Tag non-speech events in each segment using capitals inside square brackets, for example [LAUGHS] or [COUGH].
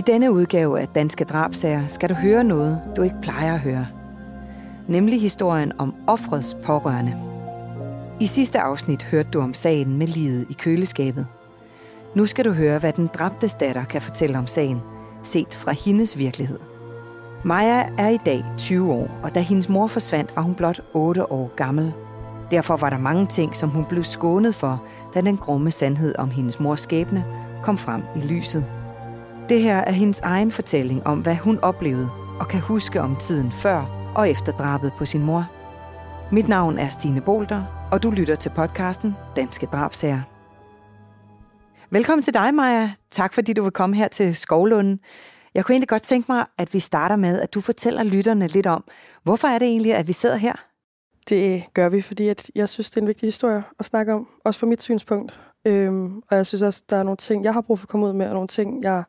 I denne udgave af Danske Drabsager skal du høre noget, du ikke plejer at høre. Nemlig historien om offrets pårørende. I sidste afsnit hørte du om sagen med livet i køleskabet. Nu skal du høre, hvad den dræbte datter kan fortælle om sagen, set fra hendes virkelighed. Maja er i dag 20 år, og da hendes mor forsvandt, var hun blot 8 år gammel. Derfor var der mange ting, som hun blev skånet for, da den grumme sandhed om hendes mors skæbne kom frem i lyset. Det her er hendes egen fortælling om, hvad hun oplevede og kan huske om tiden før og efter drabet på sin mor. Mit navn er Stine Bolter, og du lytter til podcasten Danske Drabsager. Velkommen til dig, Maja. Tak fordi du vil komme her til Skovlunden. Jeg kunne egentlig godt tænke mig, at vi starter med, at du fortæller lytterne lidt om, hvorfor er det egentlig, at vi sidder her? Det gør vi, fordi at jeg synes, det er en vigtig historie at snakke om, også fra mit synspunkt. Øhm, og jeg synes også, der er nogle ting, jeg har brug for at komme ud med, og nogle ting, jeg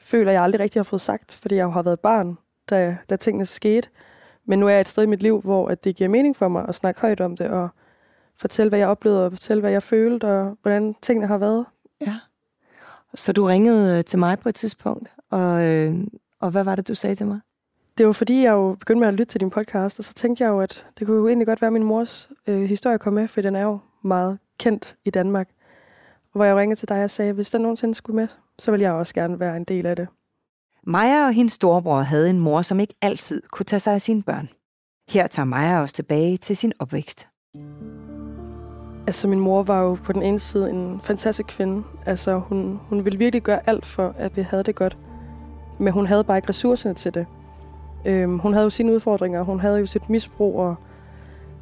føler, jeg aldrig rigtig har fået sagt, fordi jeg har været barn, da, da tingene skete. Men nu er jeg et sted i mit liv, hvor at det giver mening for mig at snakke højt om det, og fortælle, hvad jeg oplevede, og fortælle, hvad jeg følte, og hvordan tingene har været. Ja. Så du ringede øh, til mig på et tidspunkt, og, øh, og hvad var det, du sagde til mig? Det var fordi, jeg jo begyndte med at lytte til din podcast, og så tænkte jeg jo, at det kunne jo egentlig godt være, at min mors øh, historie kom med, for den er jo meget kendt i Danmark. Hvor jeg ringede til dig og sagde, hvis den nogensinde skulle med, så vil jeg også gerne være en del af det. Maja og hendes storebror havde en mor, som ikke altid kunne tage sig af sine børn. Her tager Maja også tilbage til sin opvækst. Altså, min mor var jo på den ene side en fantastisk kvinde. Altså, hun, hun ville virkelig gøre alt for, at vi havde det godt. Men hun havde bare ikke ressourcerne til det. Øhm, hun havde jo sine udfordringer. Hun havde jo sit misbrug, og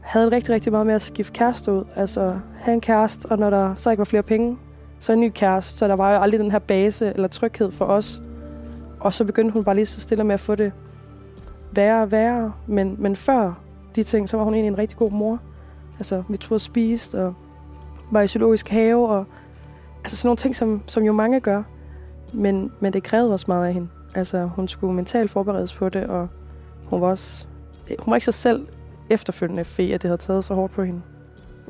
havde rigtig, rigtig meget med at skifte kæreste ud. Altså, have en kæreste, og når der så ikke var flere penge, så en ny kæreste. Så der var jo aldrig den her base eller tryghed for os. Og så begyndte hun bare lige så stille med at få det værre og værre. Men, men før de ting, så var hun egentlig en rigtig god mor. Altså, vi tog og spiste, og var i zoologisk have, og altså sådan nogle ting, som, som jo mange gør. Men, men det krævede også meget af hende. Altså, hun skulle mentalt forberedes på det, og hun var også... Hun var ikke sig selv efterfølgende, fordi at det havde taget så hårdt på hende.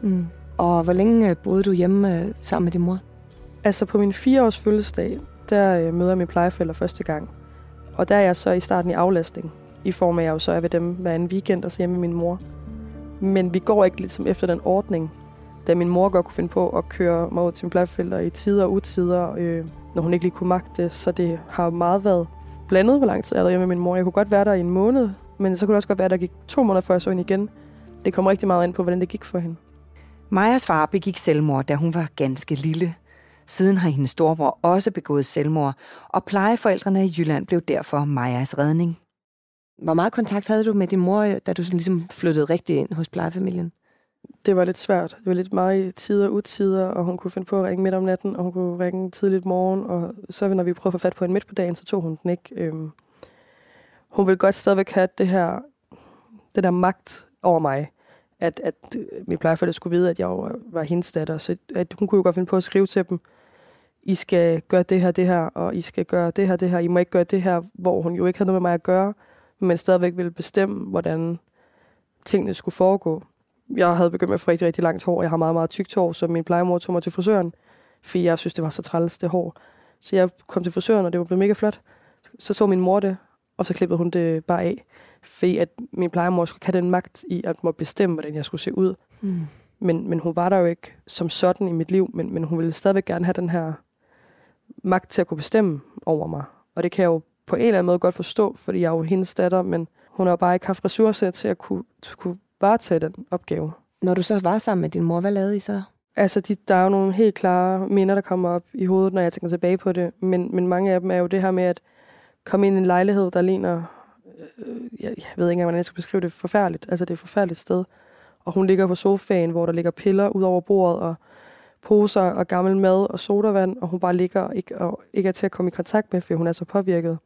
Mm. Og hvor længe boede du hjemme øh, sammen med din mor? Altså, på min fireårs fødselsdag, der øh, møder jeg min plejefælder første gang. Og der er jeg så i starten i aflastning, i form af, at jeg jo så er ved dem hver en weekend og så hjemme med min mor. Men vi går ikke ligesom efter den ordning, da min mor godt kunne finde på at køre mig ud til min plejefælder i tider og utider, øh, når hun ikke lige kunne magte det. Så det har meget været blandet, hvor lang tid jeg er hjemme med min mor. Jeg kunne godt være der i en måned, men så kunne det også godt være, at der gik to måneder før jeg så hende igen. Det kom rigtig meget ind på, hvordan det gik for hende. Majas far begik selvmord, da hun var ganske lille. Siden har hendes storebror også begået selvmord, og plejeforældrene i Jylland blev derfor Majas redning. Hvor meget kontakt havde du med din mor, da du ligesom flyttede rigtig ind hos plejefamilien? Det var lidt svært. Det var lidt meget i tider og utider, og hun kunne finde på at ringe midt om natten, og hun kunne ringe tidligt morgen, og så når vi prøvede at få fat på hende midt på dagen, så tog hun den ikke. Øhm, hun ville godt stadigvæk have det her, det der magt over mig, at, at min plejeforældre skulle vide, at jeg var, var hendes datter, så at hun kunne jo godt finde på at skrive til dem, I skal gøre det her, det her, og I skal gøre det her, det her, I må ikke gøre det her, hvor hun jo ikke havde noget med mig at gøre, men stadigvæk ville bestemme, hvordan tingene skulle foregå. Jeg havde begyndt med at få rigtig, rigtig langt hår. Jeg har meget, meget tykt hår, så min plejemor tog mig til frisøren, fordi jeg synes, det var så træls, det hår. Så jeg kom til frisøren, og det var blevet mega flot. Så så min mor det, og så klippede hun det bare af. Fordi at min plejemor skulle have den magt i at må bestemme, hvordan jeg skulle se ud. Mm. Men, men hun var der jo ikke som sådan i mit liv, men, men hun ville stadigvæk gerne have den her magt til at kunne bestemme over mig. Og det kan jeg jo på en eller anden måde godt forstå, fordi jeg er jo hendes datter, men hun har bare ikke haft ressourcer til at kunne, til at kunne varetage den opgave. Når du så var sammen med din mor, hvad lavede I så? Altså, de, der er jo nogle helt klare minder, der kommer op i hovedet, når jeg tænker tilbage på det. Men, men mange af dem er jo det her med at komme ind i en lejlighed, der ligner... Øh, jeg, jeg ved ikke engang, hvordan jeg skal beskrive det. Forfærdeligt. Altså, det er et forfærdeligt sted. Og hun ligger på sofaen, hvor der ligger piller ud over bordet, og poser og gammel mad og sodavand, og hun bare ligger og ikke, og ikke er til at komme i kontakt med, fordi hun er så påvirket.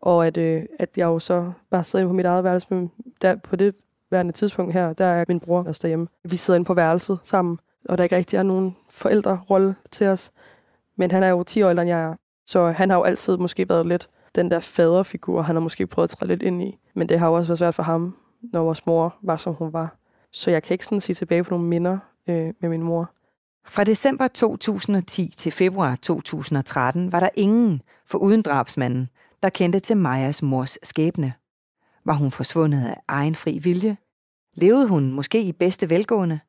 Og at, øh, at jeg jo så bare sidder på mit eget værelse, men der, på det værende tidspunkt her, der er min bror også derhjemme. Vi sidder inde på værelset sammen, og der ikke rigtig er nogen forældrerolle til os. Men han er jo 10 år ældre end jeg er, så han har jo altid måske været lidt den der faderfigur, han har måske prøvet at træde lidt ind i. Men det har jo også været svært for ham, når vores mor var, som hun var. Så jeg kan ikke sådan sige tilbage på nogle minder øh, med min mor. Fra december 2010 til februar 2013 var der ingen, for uden drabsmanden, der kendte til Majas mors skæbne. Var hun forsvundet af egen fri vilje? Levede hun måske i bedste velgående?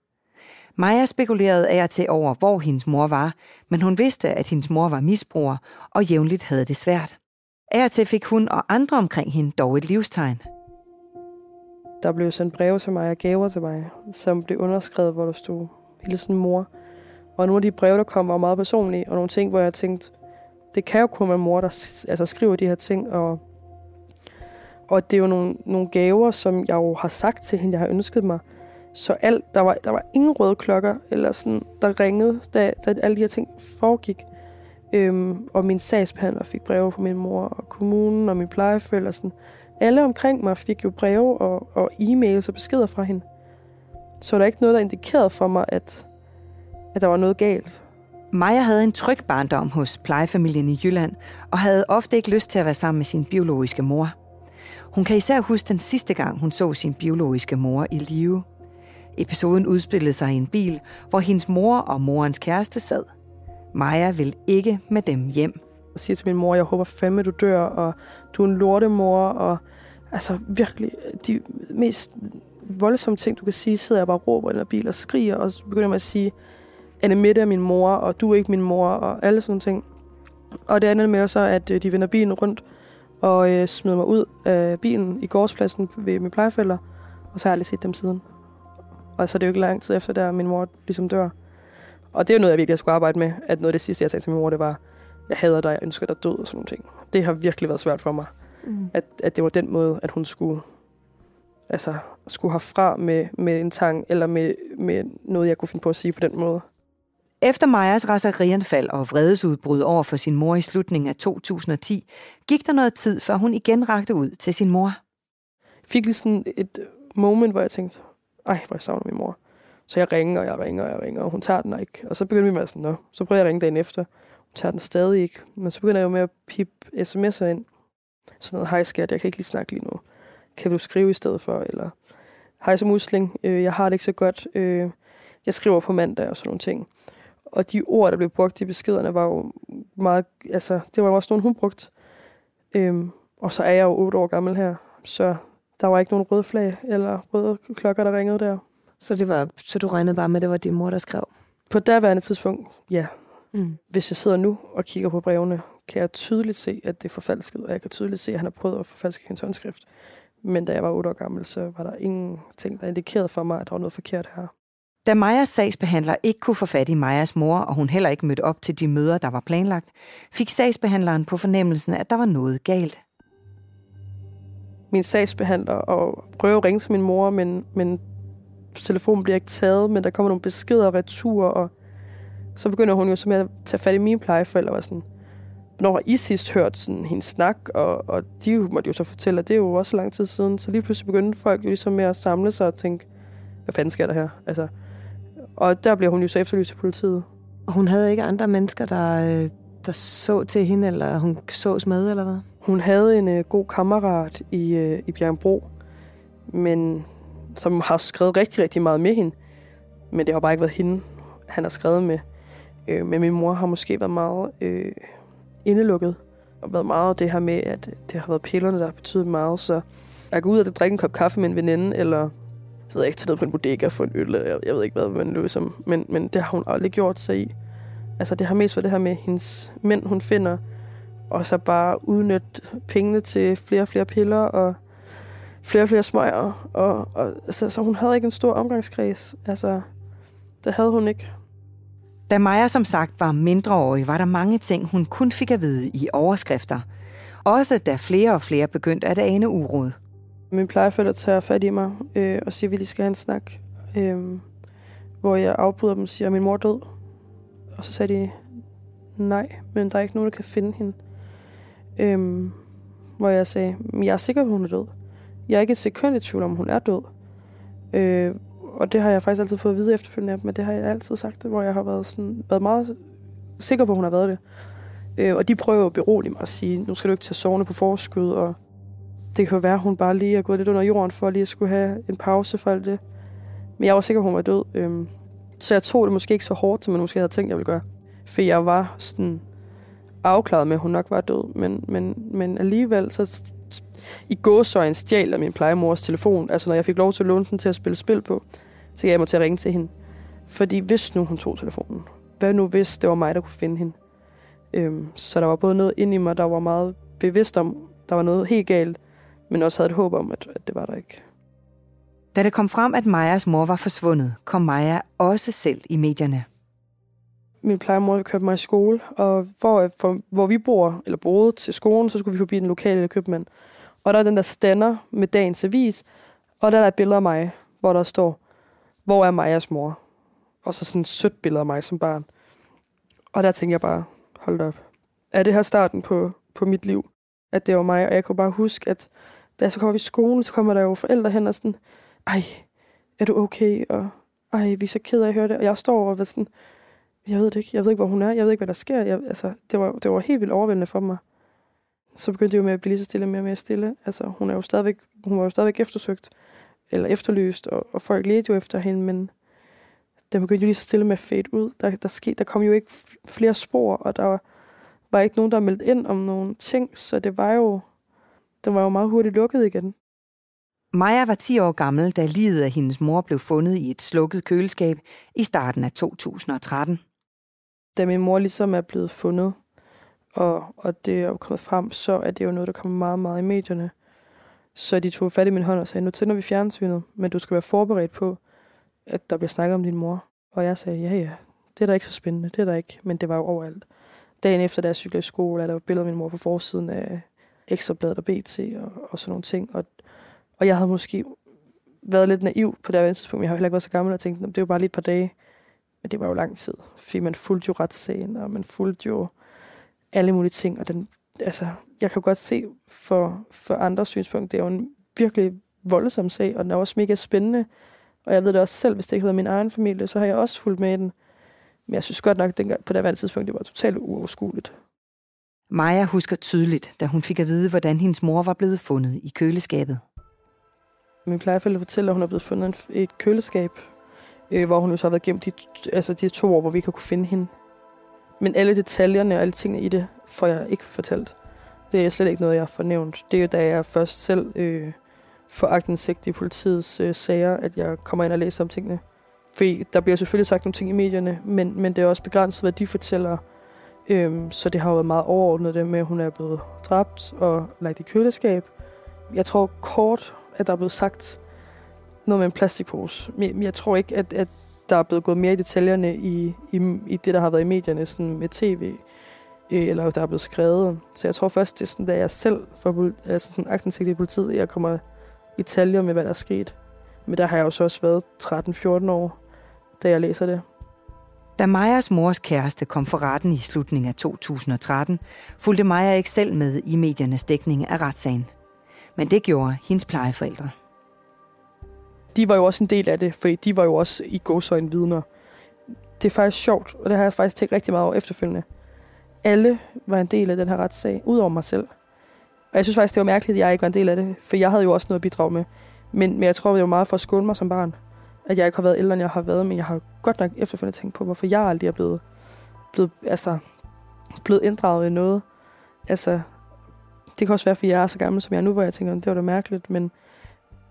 Maja spekulerede af og til over, hvor hendes mor var, men hun vidste, at hendes mor var misbruger og jævnligt havde det svært. Af og til fik hun og andre omkring hende dog et livstegn. Der blev sendt breve til mig og gaver til mig, som blev underskrevet, hvor der stod hilsen mor. Og nogle af de breve, der kom, var meget personlige, og nogle ting, hvor jeg tænkte, det kan jo kun være mor, der altså, skriver de her ting, og, og det er jo nogle, nogle gaver, som jeg jo har sagt til hende, jeg har ønsket mig. Så alt, der, var, der var ingen røde klokker, eller sådan, der ringede, da, da alle de her ting foregik. Øhm, og min sagsbehandler fik breve fra min mor, og kommunen og min plejefølger. Sådan. Alle omkring mig fik jo breve og, og e-mails og beskeder fra hende. Så der er ikke noget, der indikerede for mig, at, at der var noget galt. Maja havde en tryg barndom hos plejefamilien i Jylland, og havde ofte ikke lyst til at være sammen med sin biologiske mor. Hun kan især huske den sidste gang, hun så sin biologiske mor i live. Episoden udspillede sig i en bil, hvor hendes mor og morens kæreste sad. Maja vil ikke med dem hjem. Jeg siger til min mor, jeg håber fandme, du dør, og du er en lortemor, og altså virkelig, de mest voldsomme ting, du kan sige, sidder jeg bare og råber i den bil og skriger, og så begynder jeg at sige, Anne Mette er min mor, og du er ikke min mor, og alle sådan ting. Og det andet med så, at øh, de vender bilen rundt, og øh, smider mig ud af bilen i gårdspladsen ved mine plejefælder, og så har jeg aldrig set dem siden. Og så er det jo ikke lang tid efter, der min mor ligesom dør. Og det er jo noget, jeg virkelig skulle arbejde med. At noget af det sidste, jeg sagde til min mor, det var, jeg hader dig, jeg ønsker dig død og sådan noget. ting. Det har virkelig været svært for mig. Mm. At, at det var den måde, at hun skulle, altså, skulle have fra med, med en tang, eller med, med noget, jeg kunne finde på at sige på den måde. Efter Majas raserianfald og vredesudbrud over for sin mor i slutningen af 2010, gik der noget tid, før hun igen rakte ud til sin mor. Jeg fik lige sådan et moment, hvor jeg tænkte, ej, hvor jeg savner min mor. Så jeg ringer, og jeg ringer, og jeg ringer, og hun tager den ikke. Og så begynder vi med at sådan, Nå. så prøver jeg at ringe dagen efter. Hun tager den stadig ikke. Men så begynder jeg jo med at pipe sms'er ind. Sådan noget, hej skat, jeg kan ikke lige snakke lige nu. Kan du skrive i stedet for? Eller, hej som musling, øh, jeg har det ikke så godt. Øh, jeg skriver på mandag og sådan nogle ting. Og de ord, der blev brugt i beskederne, var jo meget, altså, det var også nogle, hun brugte. Øhm, og så er jeg jo otte år gammel her, så der var ikke nogen røde flag eller røde klokker, der ringede der. Så, det var, så du regnede bare med, at det var din mor, der skrev? På daværende tidspunkt, ja. Mm. Hvis jeg sidder nu og kigger på brevene, kan jeg tydeligt se, at det er forfalsket, og jeg kan tydeligt se, at han har prøvet at forfalske hendes håndskrift. Men da jeg var 8 år gammel, så var der ingenting, der indikerede for mig, at der var noget forkert her. Da Majas sagsbehandler ikke kunne få fat i Majas mor, og hun heller ikke mødte op til de møder, der var planlagt, fik sagsbehandleren på fornemmelsen, at der var noget galt. Min sagsbehandler og prøve at ringe til min mor, men, men telefonen bliver ikke taget, men der kommer nogle beskeder retur, og så begynder hun jo så med at tage fat i mine plejeforældre, og sådan, hvornår har I sidst hørt sådan hendes snak, og, og de måtte jo så fortælle, at det er jo også lang tid siden, så lige pludselig begyndte folk jo ligesom med at samle sig og tænke, hvad fanden sker der her? Altså, og der bliver hun jo så efterlyst til politiet. Og hun havde ikke andre mennesker, der, øh, der så til hende, eller hun sås med, eller hvad? Hun havde en uh, god kammerat i, uh, i Bjergbro, men som har skrevet rigtig, rigtig meget med hende. Men det har bare ikke været hende, han har skrevet med. Øh, men min mor har måske været meget øh, indelukket. Og været meget det her med, at det har været pillerne, der har betydet meget. Så jeg går ud og drikke en kop kaffe med en veninde, eller jeg ved ikke, tage ned på en bodega for en øl, jeg, jeg ved ikke, hvad man løser. Men, men det har hun aldrig gjort sig i. Altså, det har mest været det her med hendes mænd, hun finder, og så bare udnytte pengene til flere og flere piller, og flere og flere smøger. Og, og altså, så hun havde ikke en stor omgangskreds. Altså, det havde hun ikke. Da Maja som sagt var mindreårig, var der mange ting, hun kun fik at vide i overskrifter. Også da flere og flere begyndte at ane uråd. Min plejeforældre tager fat i mig øh, og siger, at vi lige skal have en snak. Øh, hvor jeg afbryder dem og siger, at min mor er død. Og så sagde de, nej, men der er ikke nogen, der kan finde hende. Øh, hvor jeg sagde, jeg er sikker på, at hun er død. Jeg er ikke et sekund i tvivl om, hun er død. Øh, og det har jeg faktisk altid fået at vide efterfølgende af dem, men det har jeg altid sagt, hvor jeg har været, sådan, været meget sikker på, at hun har været det. Øh, og de prøver at berolige mig og sige, nu skal du ikke tage sovende på forskud, og det kan jo være, at hun bare lige er gået lidt under jorden for lige at skulle have en pause for alt det. Men jeg var sikker, at hun var død. Øhm, Så jeg tog det måske ikke så hårdt, som man måske havde tænkt, jeg ville gøre. For jeg var sådan afklaret med, at hun nok var død. Men, men, men alligevel, så i gåsøjen stjal af min plejemors telefon. Altså når jeg fik lov til at låne den til at spille spil på, så gav jeg mig til at ringe til hende. Fordi hvis nu hun tog telefonen, hvad nu hvis det var mig, der kunne finde hende? Øhm, så der var både noget ind i mig, der var meget bevidst om, der var noget helt galt, men også havde et håb om, at, at det var der ikke. Da det kom frem, at Majas mor var forsvundet, kom Maja også selv i medierne. Min plejemor kørte mig i skole, og for, for, hvor vi bor, eller boede til skolen, så skulle vi forbi den lokale købmand. Og der er den der stander med dagens avis, og der er et billede af mig, hvor der står, hvor er Majas mor? Og så sådan et sødt billede af mig som barn. Og der tænkte jeg bare, hold op. Er det her starten på, på mit liv? At det var mig, og jeg kunne bare huske, at da jeg så kommer op i skolen, så kommer der jo forældre hen og sådan, ej, er du okay? Og ej, vi er så ked af at høre det. Og jeg står og var sådan, jeg ved det ikke, jeg ved ikke, hvor hun er, jeg ved ikke, hvad der sker. Jeg, altså, det, var, det var helt vildt overvældende for mig. Så begyndte det jo med at blive lige så stille mere og mere stille. Altså, hun, er jo stadigvæk, hun var jo stadigvæk eftersøgt, eller efterlyst, og, og folk ledte jo efter hende, men det begyndte jo lige så stille med at fade ud. Der, der, skete, der kom jo ikke flere spor, og der var, var ikke nogen, der meldte ind om nogle ting, så det var jo, det var jo meget hurtigt lukket igen. Maja var 10 år gammel, da livet af hendes mor blev fundet i et slukket køleskab i starten af 2013. Da min mor ligesom er blevet fundet, og, og det er kommet frem, så er det jo noget, der kommer meget, meget i medierne. Så de tog fat i min hånd og sagde, nu tænder vi fjernsynet, men du skal være forberedt på, at der bliver snakket om din mor. Og jeg sagde, ja ja, det er da ikke så spændende, det er der ikke, men det var jo overalt. Dagen efter, da jeg cyklede i skole, er der jo billeder af min mor på forsiden af Ekstrabladet og BT og, og sådan nogle ting. Og, og jeg havde måske været lidt naiv på det tidspunkt. Jeg har heller ikke været så gammel og tænkt, det er jo bare lige et par dage. Men det var jo lang tid, fordi man fulgte jo retssagen, og man fulgte jo alle mulige ting. Og den, altså, jeg kan godt se for, for andre synspunkt, det er jo en virkelig voldsom sag, og den er også mega spændende. Og jeg ved det også selv, hvis det ikke havde min egen familie, så har jeg også fulgt med i den. Men jeg synes godt nok, at på det tidspunkt, det var totalt uoverskueligt. Maja husker tydeligt, da hun fik at vide, hvordan hendes mor var blevet fundet i køleskabet. Min plejefælde fortæller, at hun er blevet fundet i et køleskab, øh, hvor hun jo så har været gemt de, altså de to år, hvor vi kan kunne finde hende. Men alle detaljerne og alle tingene i det, får jeg ikke fortalt. Det er slet ikke noget, jeg har fornævnt. Det er jo, da jeg først selv øh, får agtindsigt i politiets øh, sager, at jeg kommer ind og læser om tingene. Fordi der bliver selvfølgelig sagt nogle ting i medierne, men, men det er også begrænset, hvad de fortæller. Øhm, så det har jo været meget overordnet det med, at hun er blevet dræbt og lagt i køleskab. Jeg tror kort, at der er blevet sagt noget med en plastikpose. Men jeg tror ikke, at, at der er blevet gået mere i detaljerne i, i, i det, der har været i medierne sådan med tv, øh, eller der er blevet skrevet. Så jeg tror først, det er sådan, da jeg selv får altså sådan aktindsigt i politiet, jeg kommer i detaljer med, hvad der er sket. Men der har jeg jo så også været 13-14 år, da jeg læser det. Da Majas mors kæreste kom for retten i slutningen af 2013, fulgte Maja ikke selv med i mediernes dækning af retssagen. Men det gjorde hendes plejeforældre de var jo også en del af det, for de var jo også i gåsøjne vidner. Det er faktisk sjovt, og det har jeg faktisk tænkt rigtig meget over efterfølgende. Alle var en del af den her retssag, udover mig selv. Og jeg synes faktisk, det var mærkeligt, at jeg ikke var en del af det, for jeg havde jo også noget at bidrage med. Men, men jeg tror, det var meget for at skåne mig som barn. At jeg ikke har været ældre, end jeg har været, men jeg har godt nok efterfølgende tænkt på, hvorfor jeg aldrig er blevet, blevet, altså, blevet inddraget i noget. Altså, det kan også være, fordi jeg er så gammel, som jeg er nu, hvor jeg tænker, det var da mærkeligt, men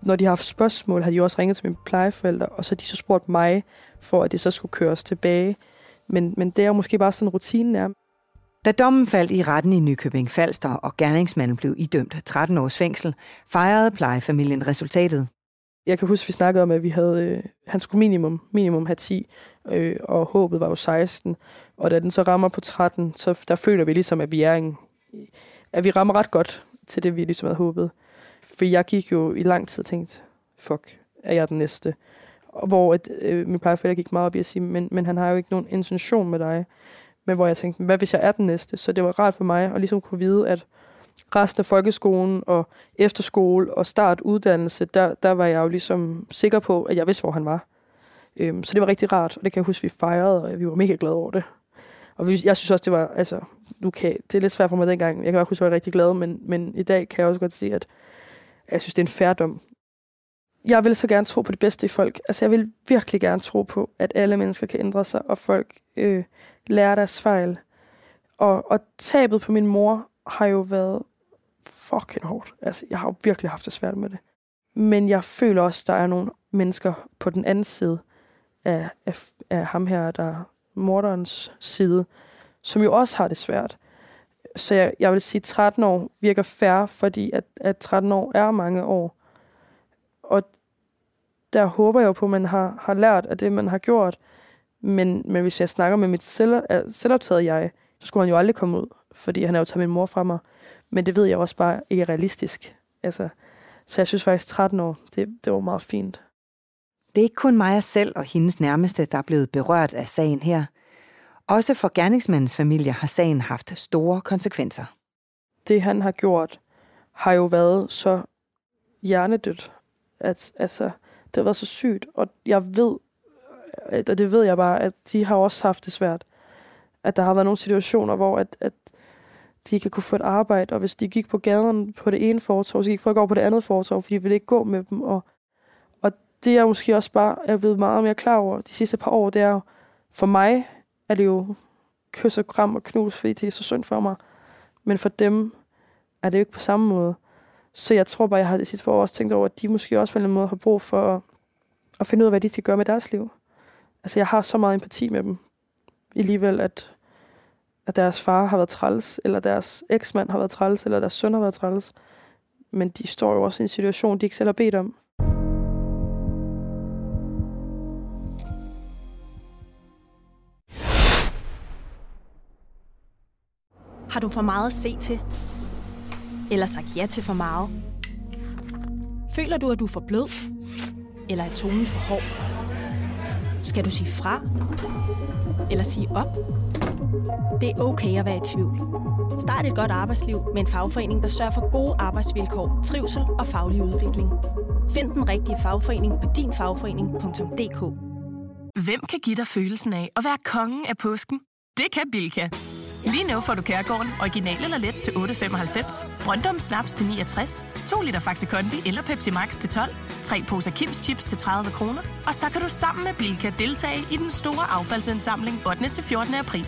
når de har haft spørgsmål, har de også ringet til mine plejeforældre, og så har de så spurgt mig, for at det så skulle køres tilbage. Men, men det er jo måske bare sådan, rutinen er. Da dommen faldt i retten i Nykøbing Falster, og gerningsmanden blev idømt 13 års fængsel, fejrede plejefamilien resultatet. Jeg kan huske, vi snakkede om, at vi havde, øh, han skulle minimum, minimum have 10, øh, og håbet var jo 16. Og da den så rammer på 13, så der føler vi ligesom, at vi er en, at vi rammer ret godt til det, vi ligesom havde håbet. For jeg gik jo i lang tid og tænkte, fuck, er jeg den næste? Og hvor et, øh, min plejeforælder gik meget op i at sige, men, men han har jo ikke nogen intention med dig. Men hvor jeg tænkte, hvad hvis jeg er den næste? Så det var rart for mig at ligesom kunne vide, at resten af folkeskolen og efterskole og start uddannelse, der, der var jeg jo ligesom sikker på, at jeg vidste, hvor han var. Øhm, så det var rigtig rart, og det kan jeg huske, vi fejrede, og vi var mega glade over det. Og vi, jeg synes også, det var, altså, du kan, det er lidt svært for mig dengang. Jeg kan også huske, at jeg var rigtig glad, men, men i dag kan jeg også godt sige, at jeg synes, det er en færdom. jeg vil så gerne tro på det bedste i folk. Altså, jeg vil virkelig gerne tro på, at alle mennesker kan ændre sig, og folk øh, lærer deres fejl. Og, og tabet på min mor har jo været fucking hårdt. Altså, jeg har jo virkelig haft det svært med det. Men jeg føler også, der er nogle mennesker på den anden side af, af, af ham her, der er morderens side, som jo også har det svært. Så jeg, jeg vil sige, at 13 år virker færre, fordi at, at 13 år er mange år. Og der håber jeg jo på, at man har, har lært af det, man har gjort. Men, men hvis jeg snakker med mit selv, selvoptaget jeg, så skulle han jo aldrig komme ud, fordi han har jo taget min mor fra mig. Men det ved jeg også bare ikke er realistisk. Altså, så jeg synes faktisk, 13 år, det, det var meget fint. Det er ikke kun mig selv og hendes nærmeste, der er blevet berørt af sagen her. Også for gerningsmandens familie har sagen haft store konsekvenser. Det, han har gjort, har jo været så hjernedødt, at altså, det har været så sygt. Og jeg ved, og det ved jeg bare, at de har også haft det svært. At der har været nogle situationer, hvor at, at de kan kunne få et arbejde, og hvis de gik på gaden på det ene fortov, så gik folk over på det andet fortov, fordi de ville ikke gå med dem. Og, og det er måske også bare er blevet meget mere klar over de sidste par år, det er jo, for mig er det jo kys og kram og knus, fordi det er så synd for mig. Men for dem er det jo ikke på samme måde. Så jeg tror bare, jeg har de sidste par år også tænkt over, at de måske også på en eller anden måde har brug for at, at finde ud af, hvad de skal gøre med deres liv. Altså, jeg har så meget empati med dem. Alligevel, at at deres far har været træls, eller deres eksmand har været træls, eller deres søn har været træls. Men de står jo også i en situation, de ikke selv har bedt om. Har du for meget at se til? Eller sagt ja til for meget? Føler du, at du er for blød? Eller er tonen for hård? Skal du sige fra? Eller sige op? Det er okay at være i tvivl. Start et godt arbejdsliv med en fagforening, der sørger for gode arbejdsvilkår, trivsel og faglig udvikling. Find den rigtige fagforening på dinfagforening.dk Hvem kan give dig følelsen af at være kongen af påsken? Det kan Bilka! Lige nu får du Kærgården original eller let til 8.95, Brøndum Snaps til 69, 2 liter Faxi Kondi eller Pepsi Max til 12, 3 poser Kims Chips til 30 kroner, og så kan du sammen med Bilka deltage i den store affaldsindsamling 8. til 14. april.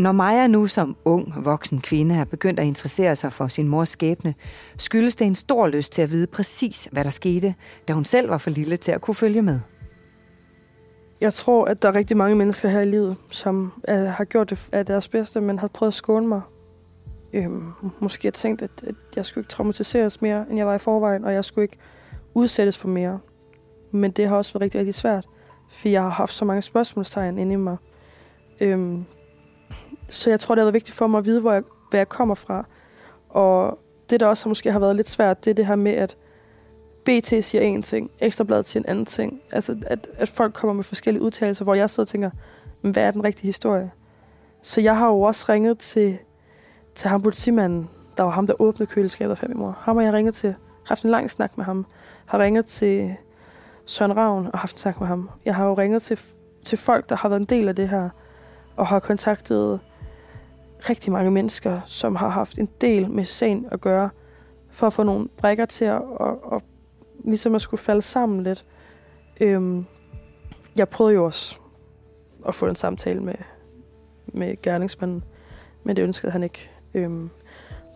Når Maja nu som ung voksen kvinde er begyndt at interessere sig for sin mors skæbne, skyldes det en stor lyst til at vide præcis, hvad der skete, da hun selv var for lille til at kunne følge med. Jeg tror, at der er rigtig mange mennesker her i livet, som er, har gjort det af deres bedste, men har prøvet at skåne mig. Øhm, måske har tænkt, at, at jeg skulle ikke traumatiseres mere, end jeg var i forvejen, og jeg skulle ikke udsættes for mere. Men det har også været rigtig, rigtig svært, for jeg har haft så mange spørgsmålstegn inde i mig. Øhm, så jeg tror, det har været vigtigt for mig at vide, hvor jeg, hvad jeg kommer fra. Og det, der også måske har været lidt svært, det er det her med, at BT siger en ting, Ekstrabladet siger en anden ting. Altså, at, at folk kommer med forskellige udtalelser, hvor jeg sidder og tænker, men hvad er den rigtige historie? Så jeg har jo også ringet til, til ham politimanden, der var ham, der åbnede køleskabet af mor. Ham har jeg ringet til, haft en lang snak med ham. Har ringet til Søren Ravn og haft en snak med ham. Jeg har jo ringet til, til folk, der har været en del af det her, og har kontaktet rigtig mange mennesker, som har haft en del med sagen at gøre, for at få nogle brækker til at, og, og ligesom at skulle falde sammen lidt. Øhm, jeg prøvede jo også at få en samtale med, med gerningsmanden, men det ønskede han ikke. Øhm,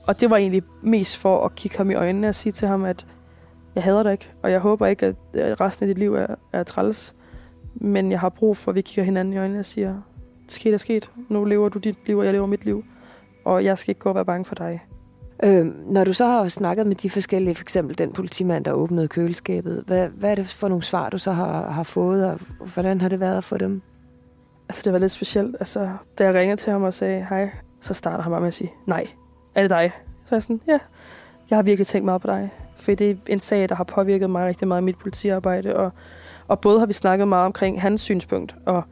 og det var egentlig mest for at kigge ham i øjnene og sige til ham, at jeg hader dig ikke, og jeg håber ikke, at resten af dit liv er, er træls. Men jeg har brug for, at vi kigger hinanden i øjnene og siger, sket er sket. Nu lever du dit liv, og jeg lever mit liv. Og jeg skal ikke gå og være bange for dig. Øh, når du så har snakket med de forskellige, for eksempel den politimand, der åbnede køleskabet, hvad, hvad er det for nogle svar, du så har, har fået, og hvordan har det været at få dem? Altså, det var lidt specielt. Altså, da jeg ringede til ham og sagde hej, så starter han bare med at sige, nej, er det dig? Så er jeg sådan, ja, jeg har virkelig tænkt meget på dig. For det er en sag, der har påvirket mig rigtig meget i mit politiarbejde, og, og både har vi snakket meget omkring hans synspunkt, og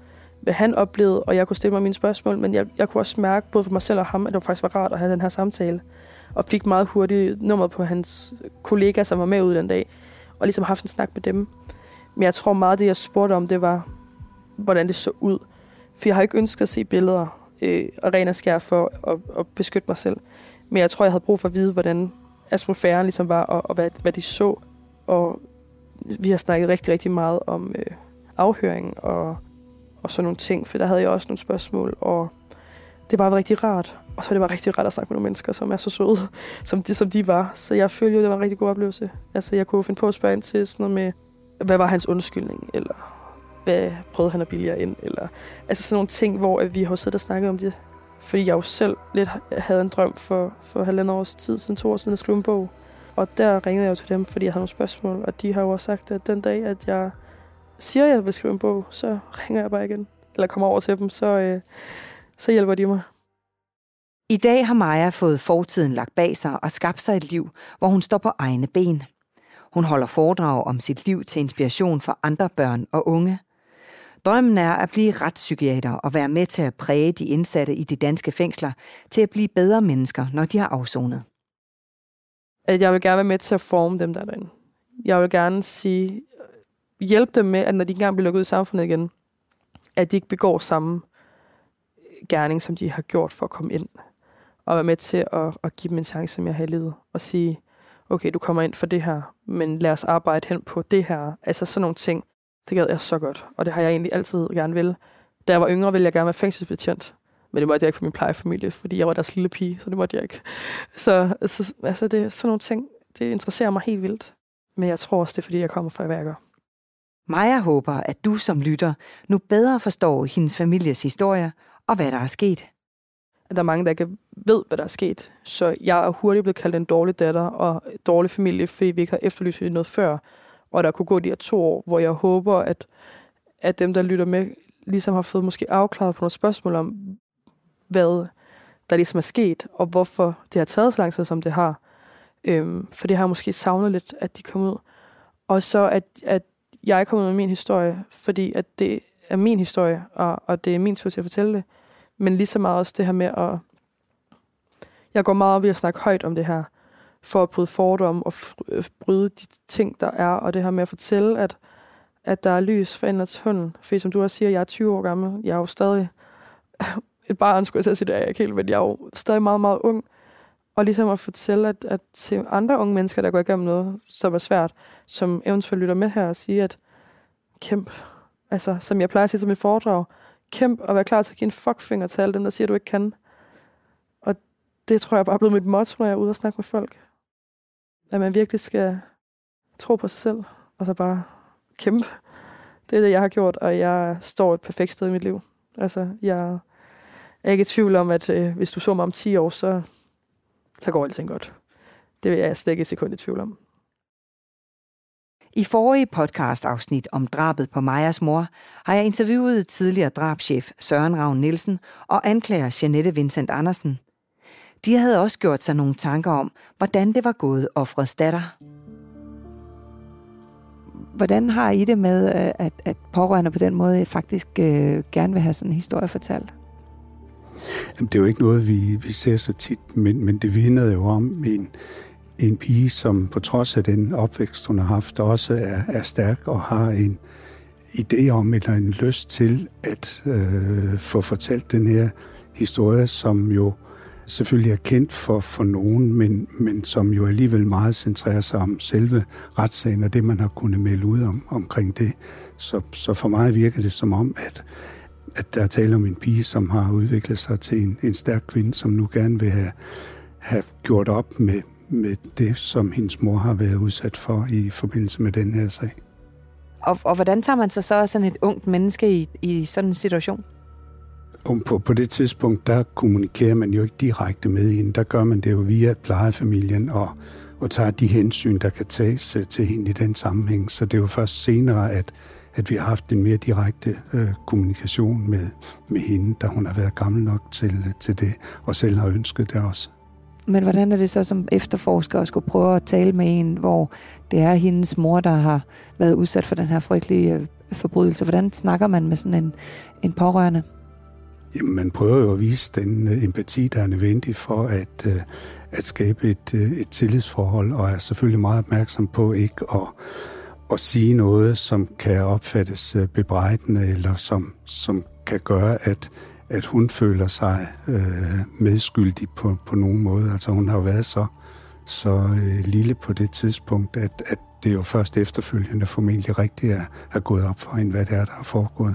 hvad han oplevede, og jeg kunne stille mig mine spørgsmål, men jeg, jeg kunne også mærke, både for mig selv og ham, at det faktisk var rart at have den her samtale og fik meget hurtigt nummer på hans kollega, som var med ud den dag, og ligesom haft en snak med dem. Men jeg tror meget, det jeg spurgte om, det var, hvordan det så ud. For jeg har ikke ønsket at se billeder øh, og ren og skær for at, at beskytte mig selv. Men jeg tror, jeg havde brug for at vide, hvordan atmosfæren ligesom var, og, og hvad, hvad de så. Og vi har snakket rigtig, rigtig meget om øh, afhøring og, og sådan nogle ting, for der havde jeg også nogle spørgsmål, og det var rigtig rart. Og så det var rigtig rart at snakke med nogle mennesker, som er så søde, [LAUGHS] som de, som de var. Så jeg følte jo, det var en rigtig god oplevelse. Altså, jeg kunne finde på at spørge ind til sådan noget med, hvad var hans undskyldning, eller hvad prøvede han at billigere ind, eller altså sådan nogle ting, hvor vi har siddet og snakket om det. Fordi jeg jo selv lidt havde en drøm for, for halvandet års tid, siden to år siden at skrive en bog. Og der ringede jeg jo til dem, fordi jeg havde nogle spørgsmål, og de har jo også sagt, at den dag, at jeg siger, at jeg vil skrive en bog, så ringer jeg bare igen. Eller kommer over til dem, så, øh, så hjælper de mig. I dag har Maja fået fortiden lagt bag sig og skabt sig et liv, hvor hun står på egne ben. Hun holder foredrag om sit liv til inspiration for andre børn og unge. Drømmen er at blive retspsykiater og være med til at præge de indsatte i de danske fængsler til at blive bedre mennesker, når de har afsonet. At jeg vil gerne være med til at forme dem, der er derinde. Jeg vil gerne sige, hjælpe dem med, at når de engang bliver lukket ud i samfundet igen, at de ikke begår samme gerning, som de har gjort for at komme ind og være med til at, at give dem en chance som jeg har i livet. Og sige, okay, du kommer ind for det her, men lad os arbejde hen på det her. Altså sådan nogle ting, det gad jeg så godt. Og det har jeg egentlig altid gerne vil. Da jeg var yngre, ville jeg gerne være fængselsbetjent. Men det måtte jeg ikke for min plejefamilie, fordi jeg var deres lille pige, så det måtte jeg ikke. Så, altså, altså det sådan nogle ting, det interesserer mig helt vildt. Men jeg tror også, det er, fordi jeg kommer fra værker. Maja håber, at du som lytter nu bedre forstår hendes families historie og hvad der er sket der er mange, der ikke ved, hvad der er sket. Så jeg er hurtigt blevet kaldt en dårlig datter og dårlig familie, fordi vi ikke har efterlyst noget før. Og der kunne gå de her to år, hvor jeg håber, at, at dem, der lytter med, ligesom har fået måske afklaret på nogle spørgsmål om, hvad der ligesom er sket, og hvorfor det har taget så lang tid, som det har. Øhm, for det har måske savnet lidt, at de kom ud. Og så, at, at jeg kommer med min historie, fordi at det er min historie, og, og det er min tur til at fortælle det. Men lige så meget også det her med at... Jeg går meget op i at snakke højt om det her, for at bryde fordomme og øh, bryde de ting, der er, og det her med at fortælle, at, at der er lys for enden af tunnelen. For som du også siger, jeg er 20 år gammel. Jeg er jo stadig [LAUGHS] et barn, skulle jeg til at sige, det er jeg ikke helt, men jeg er jo stadig meget, meget ung. Og ligesom at fortælle, at, at til andre unge mennesker, der går igennem noget, som er svært, som eventuelt lytter med her og sige, at kæmp, altså som jeg plejer at sige som et foredrag, kæmp og være klar til at give en fuckfinger til alle dem, der siger, at du ikke kan. Og det tror jeg bare er blevet mit motto, når jeg er ude og snakke med folk. At man virkelig skal tro på sig selv, og så bare kæmpe. Det er det, jeg har gjort, og jeg står et perfekt sted i mit liv. Altså, jeg er ikke i tvivl om, at øh, hvis du så mig om 10 år, så, så går alting godt. Det er jeg slet ikke et sekund i tvivl om. I forrige podcast-afsnit om drabet på Majas mor har jeg interviewet tidligere drabschef Søren Ravn Nielsen og anklager Janette Vincent Andersen. De havde også gjort sig nogle tanker om, hvordan det var gået offrets datter. Hvordan har I det med, at, at pårørende på den måde faktisk øh, gerne vil have sådan en historie fortalt? Jamen, det er jo ikke noget, vi, vi ser så tit, men, men det vidner jo om en, en pige, som på trods af den opvækst, hun har haft, også er, er stærk og har en idé om eller en lyst til at øh, få fortalt den her historie, som jo selvfølgelig er kendt for, for nogen, men, men som jo alligevel meget centrerer sig om selve retssagen og det, man har kunnet melde ud om, omkring det. Så, så for mig virker det som om, at, at der er tale om en pige, som har udviklet sig til en, en stærk kvinde, som nu gerne vil have, have gjort op med, med det, som hendes mor har været udsat for i forbindelse med den her sag. Og, og hvordan tager man sig så sådan et ungt menneske i, i sådan en situation? Og på, på det tidspunkt, der kommunikerer man jo ikke direkte med hende. Der gør man det jo via plejefamilien og, og tager de hensyn, der kan tages øh, til hende i den sammenhæng. Så det er jo først senere, at, at vi har haft en mere direkte øh, kommunikation med, med hende, da hun har været gammel nok til, til det, og selv har ønsket det også. Men hvordan er det så som efterforsker at skulle prøve at tale med en, hvor det er hendes mor, der har været udsat for den her frygtelige øh, forbrydelse? Hvordan snakker man med sådan en, en pårørende? Jamen, man prøver jo at vise den øh, empati, der er nødvendig for at, øh, at skabe et, et tillidsforhold, og er selvfølgelig meget opmærksom på ikke at, at sige noget, som kan opfattes bebrejdende, eller som, som kan gøre, at, at hun føler sig øh, medskyldig på, på nogen måde. Altså hun har jo været så, så øh, lille på det tidspunkt, at, at det jo først efterfølgende formentlig rigtigt er, er gået op for hende, hvad det er, der er foregået.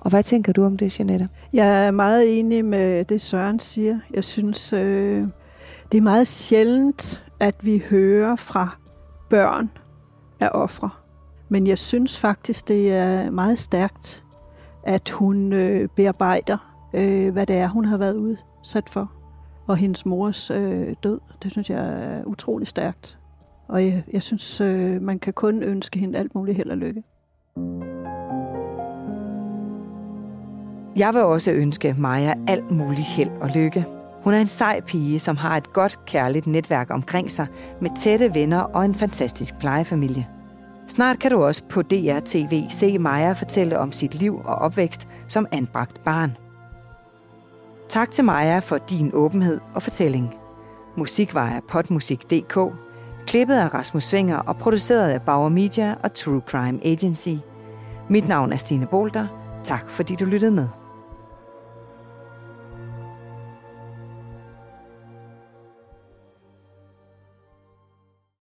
Og hvad tænker du om det, Jeanette? Jeg er meget enig med det, Søren siger. Jeg synes, øh, det er meget sjældent, at vi hører fra børn af ofre. Men jeg synes faktisk, det er meget stærkt, at hun øh, bearbejder øh, hvad det er, hun har været udsat for. Og hendes mors øh, død, det synes jeg er utrolig stærkt. Og jeg, jeg synes, øh, man kan kun ønske hende alt muligt held og lykke. Jeg vil også ønske Maja alt muligt held og lykke. Hun er en sej pige, som har et godt kærligt netværk omkring sig, med tætte venner og en fantastisk plejefamilie. Snart kan du også på DR TV se Maja fortælle om sit liv og opvækst som anbragt barn. Tak til Maja for din åbenhed og fortælling. Musik var af potmusik.dk, klippet af Rasmus Svinger og produceret af Bauer Media og True Crime Agency. Mit navn er Stine Bolter. Tak fordi du lyttede med.